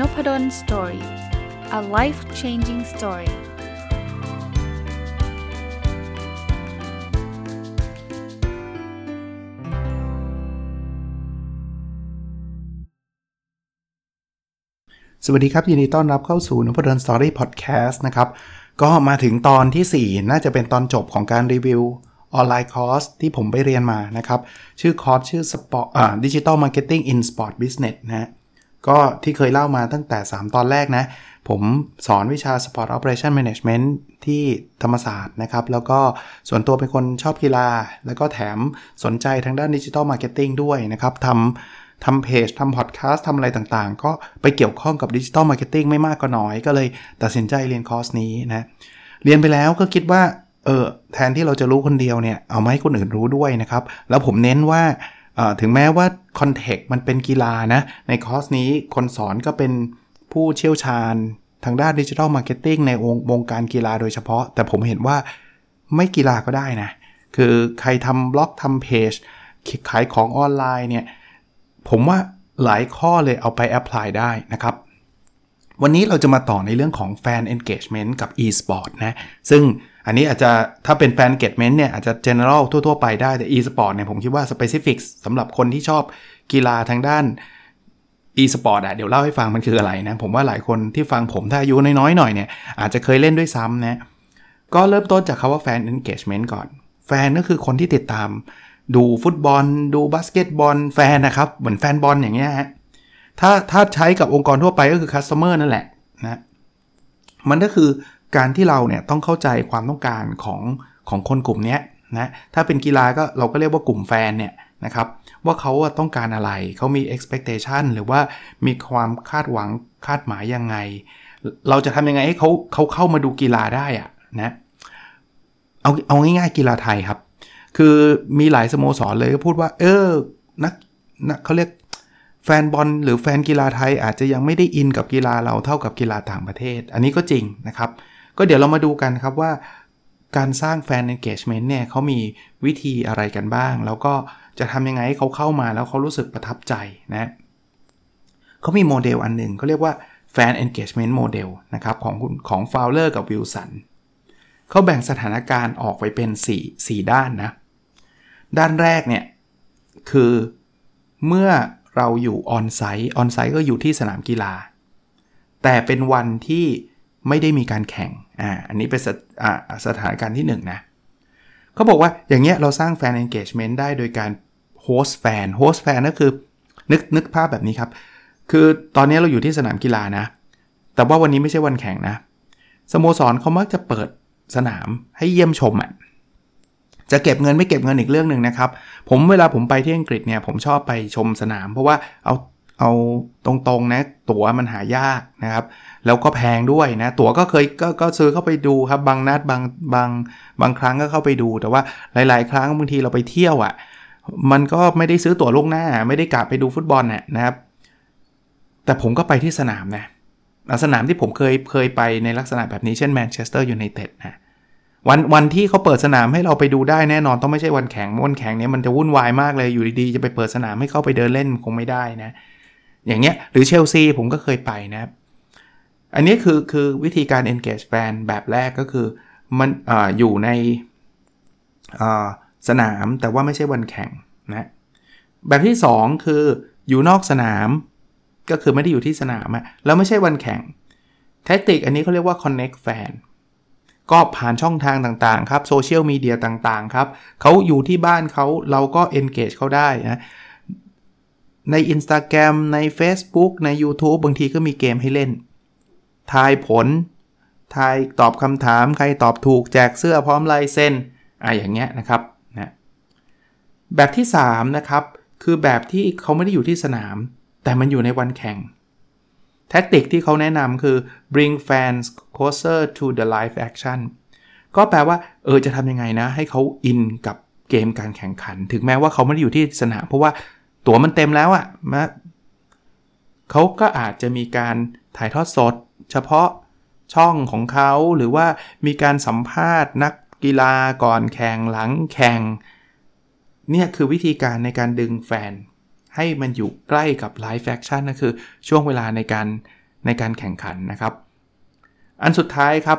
Nopadol Story a life changing story สวัสดีครับ ยินดีต้อนรับเข้าสู่นพดล Story Podcast นะครับ ก็มาถึงตอนที่ 4 น่าจะเป็นตอนจบของการรีวิวออนไลน์คอร์สที่ผมไปเรียนมานะครับ ชื่อคอร์สชื่อ Sport อ่า Digital Marketing in Sport Business นะ ก็ที่เคยเล่ามาตั้งแต่ 3 ตอนแรกนะ ผมสอนวิชา Sport Operation Management ที่ธรรมศาสตร์นะครับ แล้วก็ส่วนตัวเป็นคนชอบกีฬา แล้วก็แถมสนใจทางด้าน digital marketing ด้วยนะครับทำทำเพจทำพอดแคสต์ทำอะไรต่างๆ ก็ไปเกี่ยวข้องกับ digital marketing ไม่มากก็น้อย ก็เลยตัดสินใจเรียนคอร์สนี้นะเรียนไปแล้วก็คิดว่าเออแทนที่เราจะรู้คนเดียวเนี่ยเอามาให้คนอื่นรู้ด้วยนะครับ แล้วผมเน้นว่า ถึงแม้ว่า context มันเป็นกีฬานะ ในคอร์สนี้คนสอนก็เป็นผู้เชี่ยวชาญทางด้าน digital marketing ในวงการกีฬาโดยเฉพาะ แต่ผมเห็นว่าไม่กีฬาก็ได้นะ คือใครทำบล็อกทำเพจขายของออนไลน์เนี่ย ผมว่าหลายข้อเลยเอาไป apply ได้นะครับ วันนี้เราจะมาต่อในเรื่องของแฟน engagement กับ e-sport นะ ซึ่ง อันนี้อาจจะถ้าเป็น fan engagement เนี่ยอาจจะ general ทั่ว ๆ ไปได้แต่ e-sport เนี่ยผมคิดว่า specific สำหรับคนที่ชอบกีฬาทางด้าน e-sport อะเดี๋ยวเล่าให้ฟังมันคืออะไรนะ ผมว่าหลายคนที่ฟังผมถ้าอายุน้อยๆหน่อยเนี่ยอาจจะเคยเล่นด้วยซ้ำนะก็เริ่มต้นจากคาว่าแฟน engagement ก่อน แฟนก็คือคนที่ติดตาม ดูฟุตบอล ดูบาสเกตบอลแฟนนะครับเหมือนแฟนบอลอย่างเงี้ยฮะถ้าถ้าใช้กับองค์กรทั่วไปก็คือ customer นั่นแหละนะมันก็คือ การที่เราเนี่ยต้องเข้าใจความต้องการของของคนกลุ่มนี้นะถ้าเป็นกีฬาก็เราก็เรียกว่ากลุ่มแฟนเนี่ยนะครับว่าเขาต้องการอะไรเขามี expectation หรือว่ามีความคาดหวังคาดหมายยังไง เราจะทำยังไงให้เขาเขาเข้ามาดูกีฬาได้อะนะเอาเอาง่ายๆกีฬาไทยครับ คือมีหลายสโมสรเลยก็พูดว่า เออนักนักเขาเรียกแฟนบอลหรือแฟนกีฬาไทยอาจจะยังไม่ได้อินกับกีฬาเราเท่ากับกีฬาต่างประเทศ อันนี้ก็จริงนะครับ ก็เดี๋ยวเรามาดูกันครับว่า การสร้างแฟน engagement เนี่ยเขามีวิธีอะไรกันบ้าง แล้วก็จะทำยังไงให้เขาเข้ามาแล้วเขารู้สึกประทับใจนะเขามีโมเดลอันหนึ่งเขาเรียกว่าแฟน engagement model นะครับของของฟาวเลอร์กับวิลสันเขาแบ่งสถานการณ์ออกไปเป็น 4 4 ด้านนะ ด้านแรกเนี่ย คือเมื่อเราอยู่ on-site on-site ก็อยู่ที่สนามกีฬา แต่เป็นวันที่ ไม่ได้มีการแข่งอ่าอันนี้เป็นสสถานการณ์ที่1นนะเขาบอกว่าอย่างเงี้ยเราสร้างแฟน engagement ได้โดยการ host fan host fan ก็คือนึกนึกภาพแบบนี้ครับ คือตอนนี้เราอยู่ที่สนามกีฬานะ แต่ว่าวันนี้ไม่ใช่วันแข่งนะ สโมสรเขามักจะเปิดสนามให้เยี่ยมชมอะจะเก็บเงินไม่เก็บเงินอีกเรื่องหนึ่งนะครับ ผมเวลาผมไปที่อังกฤษเนี่ยผมชอบไปชมสนาม เพราะว่าเอา เอาตรงๆนะตั๋วมันหายากนะครับ แล้วก็แพงด้วยนะ ตั๋วก็เคยกก็ซื้อเข้าไปดูครับบางนัดบางบางบางครั้งก็เข้าไปดู แต่ว่าหลาย ๆ ครั้งบางทีเราไปเที่ยวอะ่ะมันก็ไม่ได้ซื้อตั๋วล่วงหน้า ไม่ได้กะไปดูฟุตบอลน่ะนะครับ แต่ผมก็ไปที่สนามนะสนามที่ผมเคยเคยไปในลักษณะแบบนี้เช่นแมนเชสเตอร์ยูไนเต็ดนะวันวันที่เขาเปิดสนามให้เราไปดูได้แน่นอนต้องไม่ใช่วันแข่งวันแข่งเนี้ยมันจะวุ่นวายมากเลยอยู่ดีๆ จะไปเปิดสนามให้เข้าไปเดินเล่นคงไม่ได้นะ อย่างเงี้ยหรือเชลซีผมก็เคยไปนะครับ อันนี้คือคือวิธีการ engage fan แบบแรกก็คือมันออยู่ในสนามแต่ว่าไม่ใช่วันแข่งนะแบบที่ 2 คืออยู่นอกสนามก็คือไม่ได้อยู่ที่สนามอะแล้วไม่ใช่วันแข่งแทคติกอันนี้เขาเรียกว่า connect fan ก็ผ่านช่องทางต่างๆ ครับโซเชียลมีเดียต่างๆ ครับเขาอยู่ที่บ้านเขาเราก็ engage เขาได้นะ ใน Instagram ใน Facebook ใน YouTube บางทีก็มีเกมให้เล่น ทายผล ทายตอบคำถามใครตอบถูกแจกเสื้อพร้อมลายเซ็นอะอย่างเงี้ยนะครับนะแบบที่ 3 นะครับ คือแบบที่เขาไม่ได้อยู่ที่สนาม แต่มันอยู่ในวันแข่งแท็กติกที่เขาแนะนำคือ bring fans closer to the live action ก็แปลว่า เออจะทำยังไงนะ ให้เขาอินกับเกมการแข่งขัน ถึงแม้ว่าเขาไม่ได้อยู่ที่สนาม เพราะว่า ตั๋วมันเต็มแล้วอะ่ะมาเขาก็อาจจะมีการถ่ายทอดสด เฉพาะช่องของเขาหรือว่ามีการสัมภาษณ์นักกีฬาก่อนแข่งหลังแข่งเนี่ยคือวิธีการในการดึงแฟน ให้มันอยู่ใกล้กับไลฟ์แฟคชั่นก็คือช่วงเวลาในการในการแข่งขันนะครับ อันสุดท้ายครับ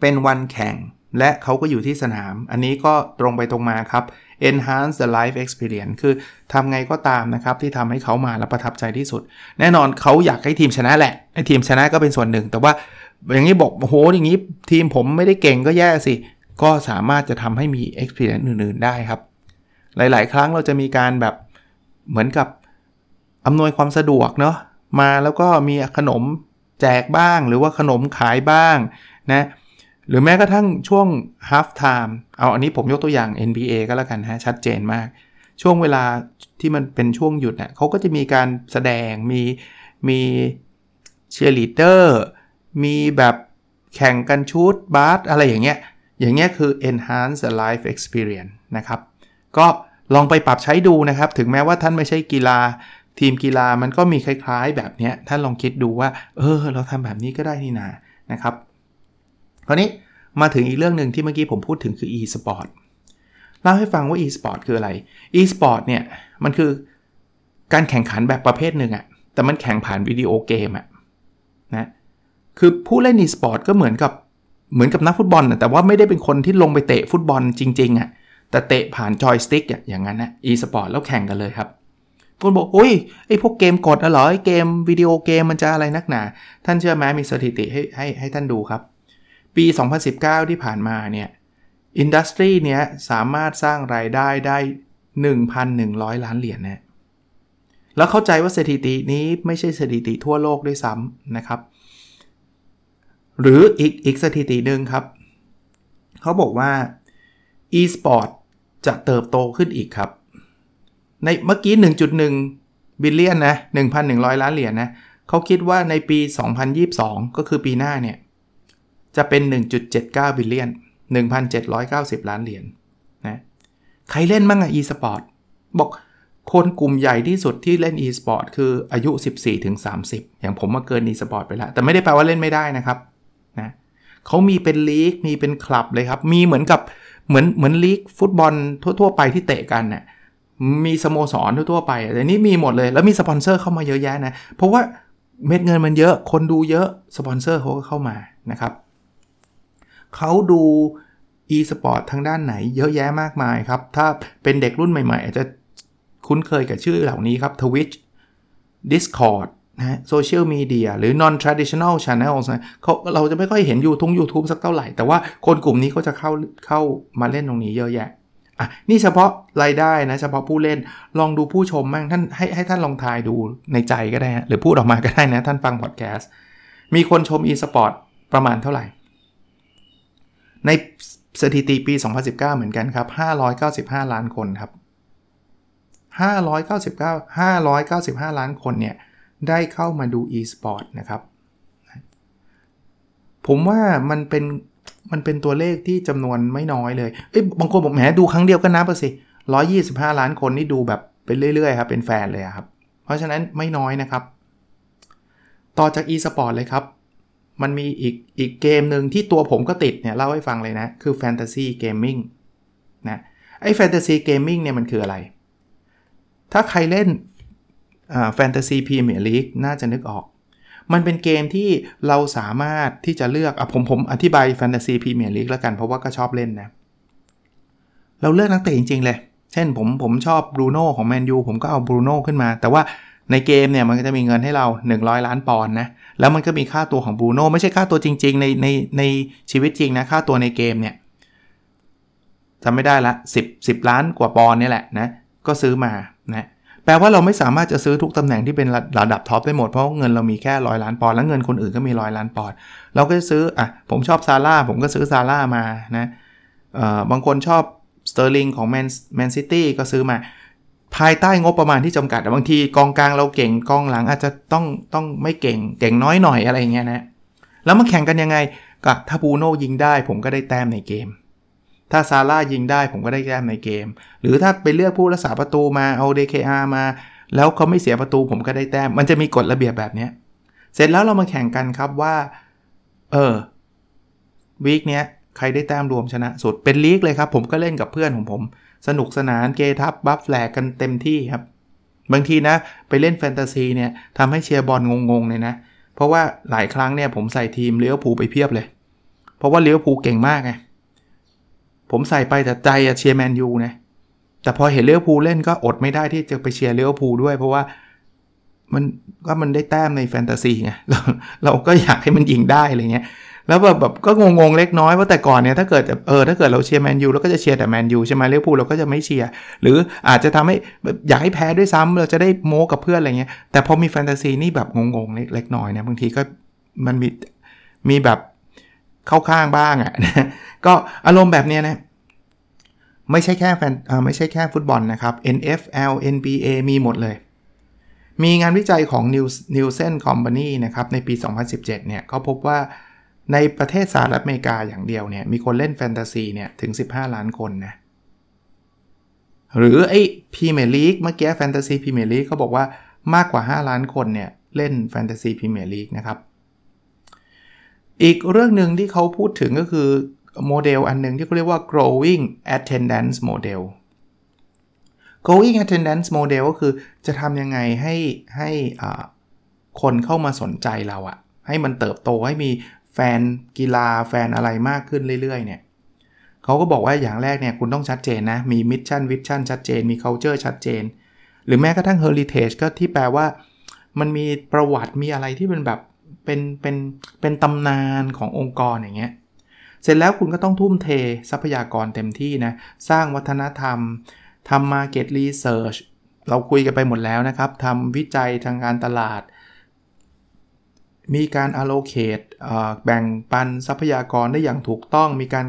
เป็นวันแข่งและเขาก็อยู่ที่สนาม อันนี้ก็ตรงไปตรงมาครับ enhance the life experience คือทำไงก็ตามนะครับ ที่ทำให้เขามาแล้วประทับใจที่สุด แน่นอนเขาอยากให้ทีมชนะแหละไอ้ทีมชนะก็เป็นส่วนหนึ่ง แต่ว่าอย่างนี้บอกโอ้โหอย่างนี้ทีมผมไม่ได้เก่งก็แย่สิ ก็สามารถจะทำให้มี experience อื่น ๆ ได้ครับ หลาย ๆ ครั้งเราจะมีการแบบเหมือนกับอำนวยความสะดวกเนาะมาแล้วก็มีขนมแจกบ้าง หรือว่าขนมขายบ้างนะ หรือแม้กระทั่งช่วง half time เอาอันนี้ผมยกตัวอย่าง NBA ก็แล้วกันฮะชัดเจนมาก ช่วงเวลาที่มันเป็นช่วงหยุดเนะ่ยเขาก็จะมีการแสดงมีมีเชียร์ลีดเดอร์มีแบบแข่งกันชู้ตบาสอะไรอย่างเงี้ยอย่างเงี้ยคือ enhance the live experience นะครับ ก็ลองไปปรับใช้ดูนะครับ ถึงแม้ว่าท่านไม่ใช่กีฬา ทีมกีฬามันก็มีคล้ายๆ แบบเนี้ยท่านลองคิดดูว่า เออ เราทำแบบนี้ก็ได้นี่นานะครับ คราวนี้มาถึงอีกเรื่องหนึ่งที่เมื่อกี้ผมพูดถึงคือ e-sport เล่าให้ฟังว่า e-sport คืออะไร e-sport เนี่ยมันคือการแข่งขันแบบประเภทหนึ่งอะแต่มันแข่งผ่านวิดีโอเกมอะนะคือผู้เล่น e-sport ก็เหมือนกับเหมือนกับนักฟุตบอลนะแต่ว่าไม่ได้เป็นคนที่ลงไปเตะฟุตบอลจริงๆอะแต่เตะผ่านจอยสติ๊กอย่างนั้นนะ e-sport แล้วแข่งกันเลยครับคนบอกโอ้ยไอพวกเกมกดอะเหรอไอเกมวิดีโอเกมมันจะอะไรนักหนา ท่านเชื่อไหมมีสถิติให้ให้ให้ท่านดูครับ ปี 2019 ที่ผ่านมาเนี่ย industry เนี้ยสามารถสร้างรายได้ได้ 1,100 ล้านเหรียญนะแล้วเข้าใจว่าสถิตินี้ไม่ใช่สถิติทั่วโลกด้วยซ้ำนะครับ หรืออีกอีกสถิติหนึ่งครับ เขาบอกว่า e-sport จะเติบโตขึ้นอีกครับ ในเมื่อกี้ 1.1 billion นะ 1,100 ล้านเหรียญนะ เขาคิดว่าในปี 2022 ก็คือปีหน้าเนี่ย จะเป็น 1.79 บิลเลียน 1,790 ล้านเหรียญนนะใครเล่นบ้างอะ e-sport บอกคนกลุ่มใหญ่ที่สุดที่เล่น e-sport คืออายุ 14-30 อย่างผมมาเกิน e-sport ไปแล้ว แต่ไม่ได้แปลว่าเล่นไม่ได้นะครับนะเขามีเป็นลีก มีเป็นคลับเลยครับ มีเหมือนกับเหมือนเหมือนลีกฟุตบอลทั่ว ๆ ไปที่เตะกันนะ่ยมีสโมสรทั่วๆไปแต่นี้มีหมดเลยแล้วมีสปอนเซอร์เข้ามาเยอะแยะนะ เพราะว่าเม็ดเงินมันเยอะ คนดูเยอะ สปอนเซอร์เขาก็เข้ามานะครับ เขาดู e-sport ทางด้านไหนเยอะแยะมากมายครับ ถ้าเป็นเด็กรุ่นใหม่ๆ อาจจะคุ้นเคยกับชื่อเหล่านี้ครับ Twitch Discord นะโซเชียลมีเดียหรือ non traditional channels นะเขาเราจะไม่ค่อยเห็น YouTube YouTube สักเท่าไหร่ แต่ว่าคนกลุ่มนี้เขาจะเข้าเข้ามาเล่นตรงนี้เยอะแยะอะนี่เฉพาะรายได้นะ เฉพาะผู้เล่นลองดูผู้ชมบ้างท่านให้ให้ท่านลองทายดูในใจก็ได้ หรือพูดออกมาก็ได้นะ ท่านฟังพอดแคสต์มีคนชม e-sport ประมาณเท่าไหร่ ในสถิติปี 2019 เหมือนกันครับ 595 ล้านคนครับ 599 595 ล้านคนเนี่ย ได้เข้ามาดู e-sport นะครับ ผมว่ามันเป็นมันเป็นตัวเลขที่จำนวนไม่น้อยเลย เอ้ยบางคนบอกแหมดูครั้งเดียวก็นับไปสิ 125 ล้านคนนี่ดูแบบไปเรื่อยๆครับ เป็นแฟนเลยครับ เพราะฉะนั้นไม่น้อยนะครับ ต่อจาก e-sport เลยครับ มันมีอีกอีกเกมหนึ่งที่ตัวผมก็ติดเนี่ย เล่าให้ฟังเลยนะ คือ Fantasy Gaming นะไอ้ Fantasy Gaming เนี่ยมันคืออะไร ถ้าใครเล่นแฟนตาซีพรีเมียร์ลีกน่าจะนึกออก มันเป็นเกมที่เราสามารถที่จะเลือกอะผมผมอธิบายแฟนตาซีพรีเมียร์ลีกแล้วกัน เพราะว่าก็ชอบเล่นนะ เราเลือกนักเตะจริง ๆ เลย เช่นผมผมชอบบรูโน่ของแมนยูผมก็เอาบรูโน่ขึ้นมา แต่ว่า ในเกมเนี่ยมันก็จะมีเงินให้เรา 100 ล้านปอนด์นะ แล้วมันก็มีค่าตัวของบรูโน่ไม่ใช่ค่าตัวจริง ๆ ในในในชีวิตจริงนะ ค่าตัวในเกมเนี่ยจำไม่ได้ละ 10 10 ล้านกว่าปอนด์นี่แหละนะ ก็ซื้อมานะแปลว่าเราไม่สามารถจะซื้อทุกตำแหน่งที่เป็นระดับท็อปได้หมด เพราะเงินเรามีแค่ร้อยล้านปอนด์แล้วเงินคนอื่นก็มีร้อยล้านปอนด์เราก็จะซื้ออะผมชอบซาลาห์ผมก็ซื้อซาลาห์มานะเอ่อบางคนชอบสเตอร์ลิงของแมนแมนซิตี้ก็ซื้อมา ภายใต้งบประมาณที่จำกัดบางทีกองกลางเราเก่งกองหลังอาจจะต้องต้องไม่เก่งเก่งน้อยหน่อยอะไรเงี้ยนะแล้วมาแข่งกันยังไงก็ถ้าบรูโน่ยิงได้ ผมก็ได้แต้มในเกม ถ้าซาลาห์ยิงได้ผมก็ได้แต้มในเกม หรือถ้าไปเลือกผู้รักษาประตูมาเอา เดเคอา มา แล้วเขาไม่เสียประตูผมก็ได้แต้ม มันจะมีกฎระเบียบแบบนี้เสร็จแล้วเรามาแข่งกันครับว่า เออ week เนี้ยใครได้แต้มรวมชนะสุดเป็นลีกเลยครับ ผมก็เล่นกับเพื่อนของผม สนุกสนานเกทับบลัฟแหลกกันเต็มที่ครับ บางทีนะ ไปเล่นแฟนตาซีเนี่ยทำให้เชียร์บอลงงๆเลยนะ เพราะว่าหลายครั้งเนี่ยผมใส่ทีมลิเวอร์พูลไปเพียบเลย เพราะว่าลิเวอร์พูลเก่งมากไงผมใส่ไปแต่ใจอะเชียร์แมนยูนะแต่พอเห็นลิเวอร์พูลเล่นก็อดไม่ได้ที่จะไปเชียร์ลิเวอร์พูลด้วย เพราะว่ามันก็มันได้แต้มในแฟนตาซีไงเราเราก็อยากให้มันยิงได้อะไรเงี้ย แล้วแบบแบบก็งงๆเล็กน้อยเพราะแต่ก่อนเนี่ยถ้าเกิดเออถ้าเกิดเราเชียร์แมนยูเราก็จะเชียร์แต่แมนยูใช่ไหมลิเวอร์พูลเราก็จะไม่เชียร์หรืออาจจะทำให้อยากให้แพ้ด้วยซ้ำเราจะได้โม้กับเพื่อนอะไรเงี้ยแต่พอมีแฟนตาซีนี่แบบงงๆเล็กน้อยเนี่ยบางทีก็มันมีมีแบบเข้าข้างบ้างอะ่ะก็อารมณ์แบบเนี้ยนะไม่ใช่แค่แฟนไม่ใช่แค่ฟุตบอลนะครับ NFL NBA มีหมดเลย มีงานวิจัยของ Nielsen Company นะครับในปี 2017 เนี่ยเขาพบว่า ในประเทศสหรัฐอเมริกาอย่างเดียวเนี่ยมีคนเล่นแฟนตาซีเนี่ยถึง 15 ล้านคนนะหรือไอ้พรีเมียร์ลีกเมื่อกี้แฟนตาซีพรีเมียร์ลีกเขาบอกว่ามากกว่า 5 ล้านคนเนี่ยเล่นแฟนตาซีพรีเมียร์ลีกนะครับ อีกเรื่องหนึ่งที่เขาพูดถึงก็คือโมเดลอันหนึ่งที่เขาเรียกว่า growing attendance model growing attendance model ก็คือจะทำยังไงให้ให้คนเข้ามาสนใจเราอะให้มันเติบโตให้มี แฟนกีฬาแฟนอะไรมากขึ้นเรื่อยๆเนี่ยเขาก็บอกว่าอย่างแรกเนี่ยคุณต้องชัดเจนนะ มี mission vision ชัดเจน มี culture ชัดเจน หรือแม้กระทั่ง heritage ก็ที่แปลว่า มันมีประวัติมีอะไรที่เป็นแบบเป็นเป็นเป็นตำนานขององค์กรอย่างเงี้ยเสร็จแล้วคุณก็ต้องทุ่มเททรัพยากรเต็มที่นะ สร้างวัฒนธรรมทำ market research เราคุยกันไปหมดแล้วนะครับทำวิจัยทางการตลาด มีการ allocate แบ่งปันทรัพยากรได้อย่างถูกต้อง มีการ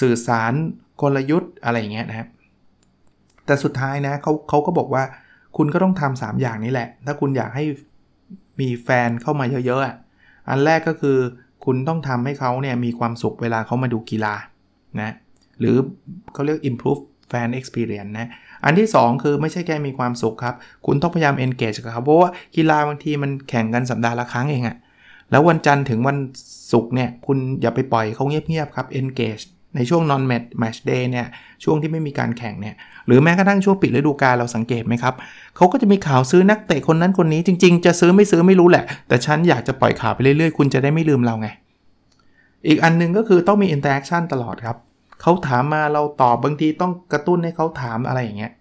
สื่อสารกลยุทธ์อะไรอย่างเงี้ยนะครับ แต่สุดท้ายนะเขาเขาก็บอกว่าคุณก็ต้องทำ3อย่างนี้แหละ ถ้าคุณอยากให้มีแฟนเข้ามาเยอะๆ อันแรกก็คือคุณต้องทำให้เขาเนี่ยมีความสุขเวลาเขามาดูกีฬานะ หรือเขาเรียก improve fan experience นะ อันที่ 2 คือไม่ใช่แค่มีความสุขครับ คุณต้องพยายาม engage กับเขาเพราะว่ากีฬาบางทีมันแข่งกันสัปดาห์ละครั้งเองอะแล้ววันจันทร์ถึงวันศุกร์เนี่ย คุณอย่าไปปล่อยเขาเงียบๆครับ engage ในช่วง non match match day เนี่ยช่วงที่ไม่มีการแข่งเนี่ยหรือแม้กระทั่งช่วงปิดฤดูกาลเราสังเกตไหมครับเขาก็จะมีข่าวซื้อนักเตะคนนั้นคนนี้จริง ๆ จะซื้อไม่ซื้อไม่รู้แหละ แต่ฉันอยากจะปล่อยข่าวไปเรื่อยๆ คุณจะได้ไม่ลืมเราไง อีกอันนึงก็คือต้องมี interaction ตลอดครับ เขาถามมาเราตอบบางทีต้องกระตุ้นให้เขาถามอะไรอย่างเงี้ย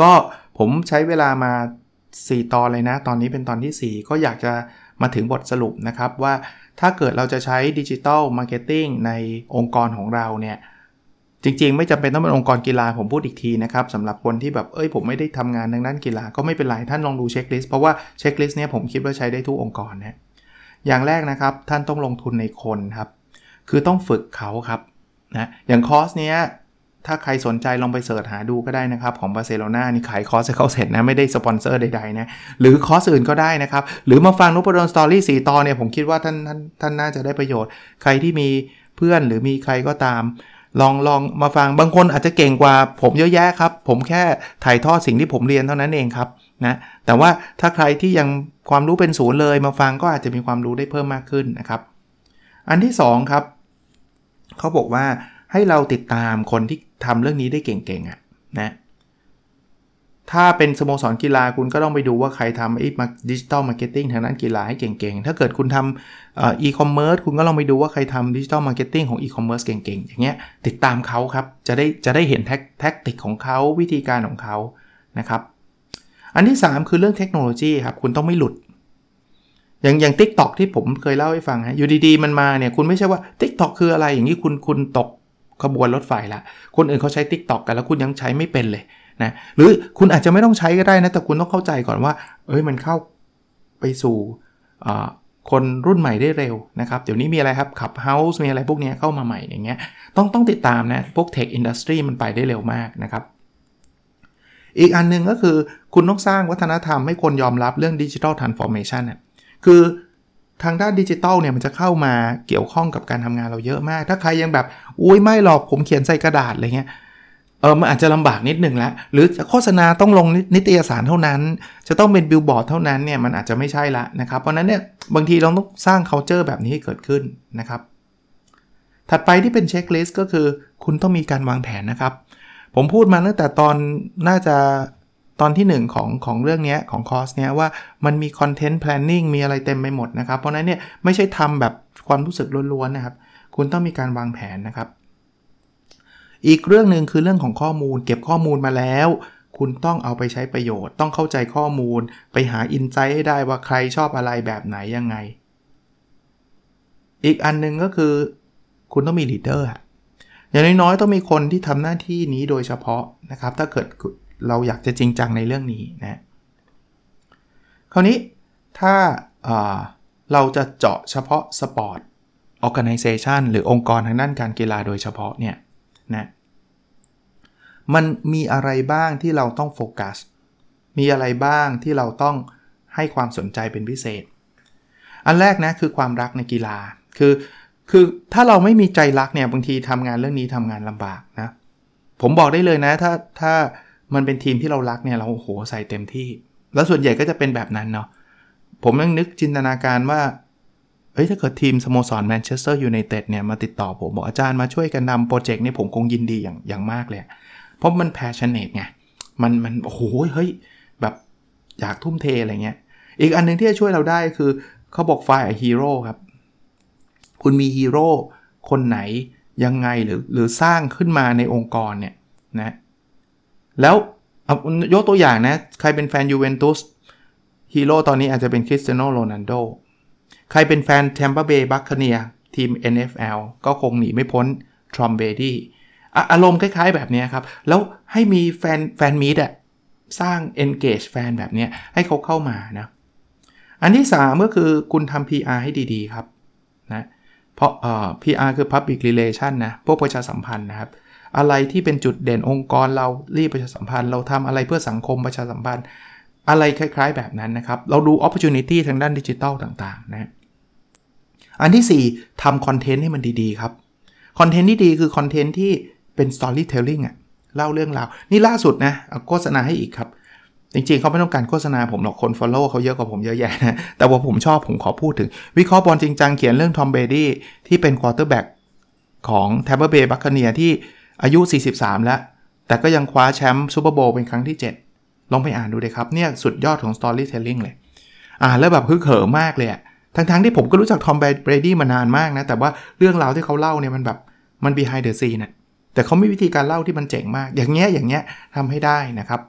ก็ผมใช้เวลามา 4 ตอนเลยนะ ตอนนี้เป็นตอนที่ 4 ก็อยากจะมาถึงบทสรุปนะครับว่าถ้าเกิดเราจะใช้ digital marketing ในองค์กรของเราเนี่ยจริงๆ ไม่จำเป็นต้องเป็นองค์กรกีฬาผมพูดอีกทีนะครับสำหรับคนที่แบบเอ้ยผมไม่ได้ทำงานทางด้านกีฬาก็ไม่เป็นไรท่านลองดู checklist เพราะว่า checklist เนี่ยผมคิดว่าใช้ได้ทุกองค์กรนะอย่างแรกนะครับท่านต้องลงทุนในคนครับคือต้องฝึกเขาครับ นะอย่างคอร์สเนี้ยถ้าใครสนใจลองไป search หาดูก็ได้นะครับ ของบาร์เซโลนานี่ขายคอร์สให้เขาเสร็จนะ ไม่ได้สปอนเซอร์ใดๆนะ หรือคอร์สอื่นก็ได้นะครับ หรือมาฟังนพดล Story สี่ตอนเนี่ยผมคิดว่าท่านท่านท่านน่าจะได้ประโยชน์ ใครที่มีเพื่อนหรือมีใครก็ตาม ลองลองมาฟังบางคนอาจจะเก่งกว่า ผมเยอะแยะครับ ผมแค่ถ่ายทอดสิ่งที่ผมเรียนเท่านั้นเองครับนะแต่ว่าถ้าใครที่ยังความรู้เป็นศูนย์เลยมาฟังก็อาจจะมีความรู้ได้เพิ่มมากขึ้นนะครับ อันที่2ครับ เขาบอกว่าให้เราติดตามคนที่ทำเรื่องนี้ได้เก่งๆอะ่ะนะถ้าเป็นสโมสรกีฬาคุณก็ต้องไปดูว่าใครทำไอ้ digital marketing ทางด้านกีฬาได้เก่งๆ ถ้าเกิดคุณทำอีคอมเมิร์ซคุณก็ลองไปดูว่าใครทำ digital marketing ของอีคอมเมิร์ซเก่งๆ อย่างเงี้ยติดตามเขาครับ จะได้จะได้เห็นแท็กแท็กติกของเขาวิธีการของเขานะครับ อันที่ 3 คือเรื่องเทคโนโลยีครับ คุณต้องไม่หลุด อย่างอย่าง TikTok ที่ผมเคยเล่าให้ฟังฮะอยู่ดีๆมันมาเนี่ยคุณไม่ใช่ว่า TikTok คืออะไรอย่างนี้คุณคุณตกขบวนรถไฟละคนอื่นเขาใช้ Tik t o อกกันแล้วคุณยังใช้ไม่เป็นเลยนะหรือคุณอาจจะไม่ต้องใช้ก็ได้นะ แต่คุณต้องเข้าใจก่อนว่า เอ้ยมันเข้าไปสู่คนรุ่นใหม่ได้เร็วนะครับ เดี๋ยวนี้มีอะไรครับ Clubhouse มีอะไรพวกนี้เข้ามาใหม่อย่างเงี้ยต้องต้องติดตามนะ พวก tech industry มันไปได้เร็วมากนะครับ อีกอันนึงก็คือคุณต้องสร้างวัฒนธรรมให้คนยอมรับเรื่อง digital transformation คือทางด้านดิจิตอลเนี่ยมันจะเข้ามาเกี่ยวข้องกับการทำงานเราเยอะมาก ถ้าใครยังแบบ อุ้ยไม่หรอกผมเขียนใส่กระดาษอะไรเงี้ยเออมันอาจจะลำบากนิดหนึ่งล้วหรือโฆษณาต้องลงนิตยสารเท่านั้น จะต้องเป็นบิลบอร์ดเท่านั้นเนี่ยมันอาจจะไม่ใช่ละนะครับ เพราะนั้นเนี่ยบางทีเราต้องสร้าง culture แบบนี้ให้เกิดขึ้นนะครับ ถัดไปที่เป็น checklist ก็คือ คุณต้องมีการวางแผนนะครับ ผมพูดมาตั้งแต่ตอนน่าจะ ตอนที่ 1 ของของเรื่องนี้ของคอร์สเนี้ยว่ามันมี content planning มีอะไรเต็มไปหมดนะครับ เพราะนั้นเนี่ยไม่ใช่ทำแบบความรู้สึกล้วนๆนะครับ คุณต้องมีการวางแผนนะครับ อีกเรื่องหนึ่งคือเรื่องของข้อมูล เก็บข้อมูลมาแล้ว คุณต้องเอาไปใช้ประโยชน์ ต้องเข้าใจข้อมูล ไปหา insight ให้ได้ว่าใครชอบอะไรแบบไหนยังไง อีกอันนึงก็คือ คุณต้องมี leader อย่างน้อยๆต้องมีคนที่ทำหน้าที่นี้โดยเฉพาะนะครับ ถ้าเกิด เราอยากจะจริงจังในเรื่องนี้นะคราวนี้ถ้าเราจะเจาะเฉพาะสปอร์ต organization หรือองค์กรทางด้านการกีฬาโดยเฉพาะเนี่ยนะมันมีอะไรบ้างที่เราต้องโฟกัส มีอะไรบ้างที่เราต้องให้ความสนใจเป็นพิเศษ อันแรกนะคือความรักในกีฬา คือ คือถ้าเราไม่มีใจรักเนี่ยบางทีทำงานเรื่องนี้ทำงานลำบากนะ ผมบอกได้เลยนะถ้า ถ้า มันเป็นทีมที่เรารักเนี่ยเราโหใส่เต็มที่ แล้วส่วนใหญ่ก็จะเป็นแบบนั้นเนาะผมยังนึกจินตนาการว่าเฮ้ยถ้าเกิดทีมสโมสรแมนเชสเตอร์ยูไนเต็ดเนี่ยมาติดต่อผมบอกอาจารย์มาช่วยกันนำโปรเจกต์นี้ผมคงยินดีอย่างอย่างมากเลย เพราะมัน passionate ไงมันมันโอ้โหเฮ้ยแบบอยากทุ่มเทอะไรเงี้ย อีกอันนึงที่จะช่วยเราได้คือเขาบอก find hero ครับ คุณมีฮีโร่คนไหนยังไงหรือหรือสร้างขึ้นมาในองค์กรเนี่ยนะ แล้วยกตัวอย่างนะ ใครเป็นแฟนยูเวนตุสฮีโร่ตอนนี้อาจจะเป็นคริสเตียโนโรนัลโดใครเป็นแฟน Tampa Bay Buccaneers ทีม NFL ก็คงหนีไม่พ้นทอมเบรดี้อารมณ์คล้าย ๆ แบบนี้ครับ แล้วให้มีแฟน fan meet อะสร้าง engage แฟนแบบนี้ให้เขาเข้ามานะ อันที่ 3 ก็คือคุณทำ PR ให้ดี ๆ ครับนะเพราะเอ่อ PR คือ Public Relation นะ พวกประชาสัมพันธ์นะครับ อะไรที่เป็นจุดเด่นองค์กรเรารีบประชาสัมพันธ์ เราทำอะไรเพื่อสังคมประชาสัมพันธ์ อะไรคล้าย ๆ แบบนั้นนะครับ เราดู opportunity ทางด้านดิจิทัลต่างๆนะอันที่ 4ทำคอนเทนต์ให้มันดีๆครับคอนเทนต์ที่ดีคือคอนเทนต์ที่เป็น storytelling อะเล่าเรื่องราว นี่ล่าสุดนะโฆษณาให้อีกครับ จริงๆ เขาไม่ต้องการโฆษณาผมหรอกคน Follow เขาเยอะกว่าผมเยอะแยะนะ แต่ว่าผมชอบผมขอพูดถึง วิเคราะห์บอลจริงจังเขียนเรื่องทอมเบรดี้ที่เป็น quarterback ของ Tampa Bay Buccaneers ที่ อายุ 43 แล้ว แต่ก็ยังคว้าแชมป์ซูเปอร์โบวล์เป็นครั้งที่ 7 ลองไปอ่านดูเลยครับ เนี่ยสุดยอดของ storytelling เลย อ่านแล้วแบบฮึกเหิมมากเลยทั้งๆที่ผมก็รู้จักทอมเบรดี้มานานมากนะ แต่ว่าเรื่องราวที่เขาเล่าเนี่ยมันแบบมัน behind the scene นะแต่เขามีวิธีการเล่าที่มันเจ๋งมาก อย่างเงี้ยอย่างเงี้ยทำให้ได้นะครับ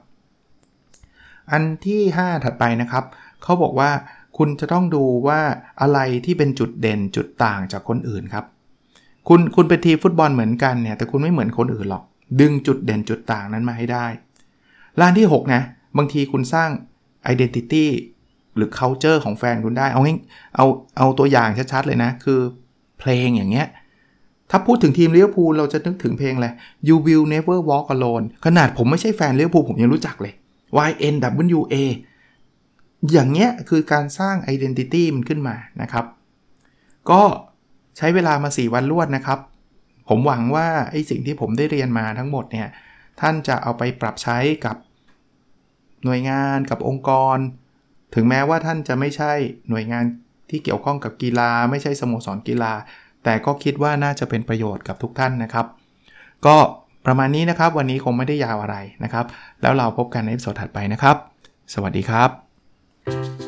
อันที่ 5 ถัดไปนะครับเขาบอกว่าคุณจะต้องดูว่าอะไรที่เป็นจุดเด่นจุดต่างจากคนอื่นครับ คุณคุณเป็นทีฟุตบอลเหมือนกันเนี่ยแต่คุณไม่เหมือนคนอื่นหรอก ดึงจุดเด่นจุดต่างนั้นมาให้ได้ร้านที่ 6 นะ บางทีคุณสร้าง identity หรือ culture ของแฟนคุณได้ เอาเอาเอาตัวอย่างชัดๆเลยนะ คือเพลงอย่างเงี้ย ถ้าพูดถึงทีมเลี้ยวภูเราจะนึกถึงเพลงอะไร You will never walk alone ขนาดผมไม่ใช่แฟนเลี้ยวภูผมยังรู้จักเลย YNWA อย่างเงี้ยคือการสร้าง Identity มันขึ้นมานะครับ ก็ ใช้เวลามา 4 วันรวดนะครับ ผมหวังว่าไอ้สิ่งที่ผมได้เรียนมาทั้งหมดเนี่ย ท่านจะเอาไปปรับใช้กับหน่วยงานกับองค์กร ถึงแม้ว่าท่านจะไม่ใช่หน่วยงานที่เกี่ยวข้องกับกีฬา ไม่ใช่สโมสรกีฬา แต่ก็คิดว่าน่าจะเป็นประโยชน์กับทุกท่านนะครับ ก็ประมาณนี้นะครับ วันนี้คงไม่ได้ยาวอะไรนะครับ แล้วเราพบกันในสดถัดไปนะครับ สวัสดีครับ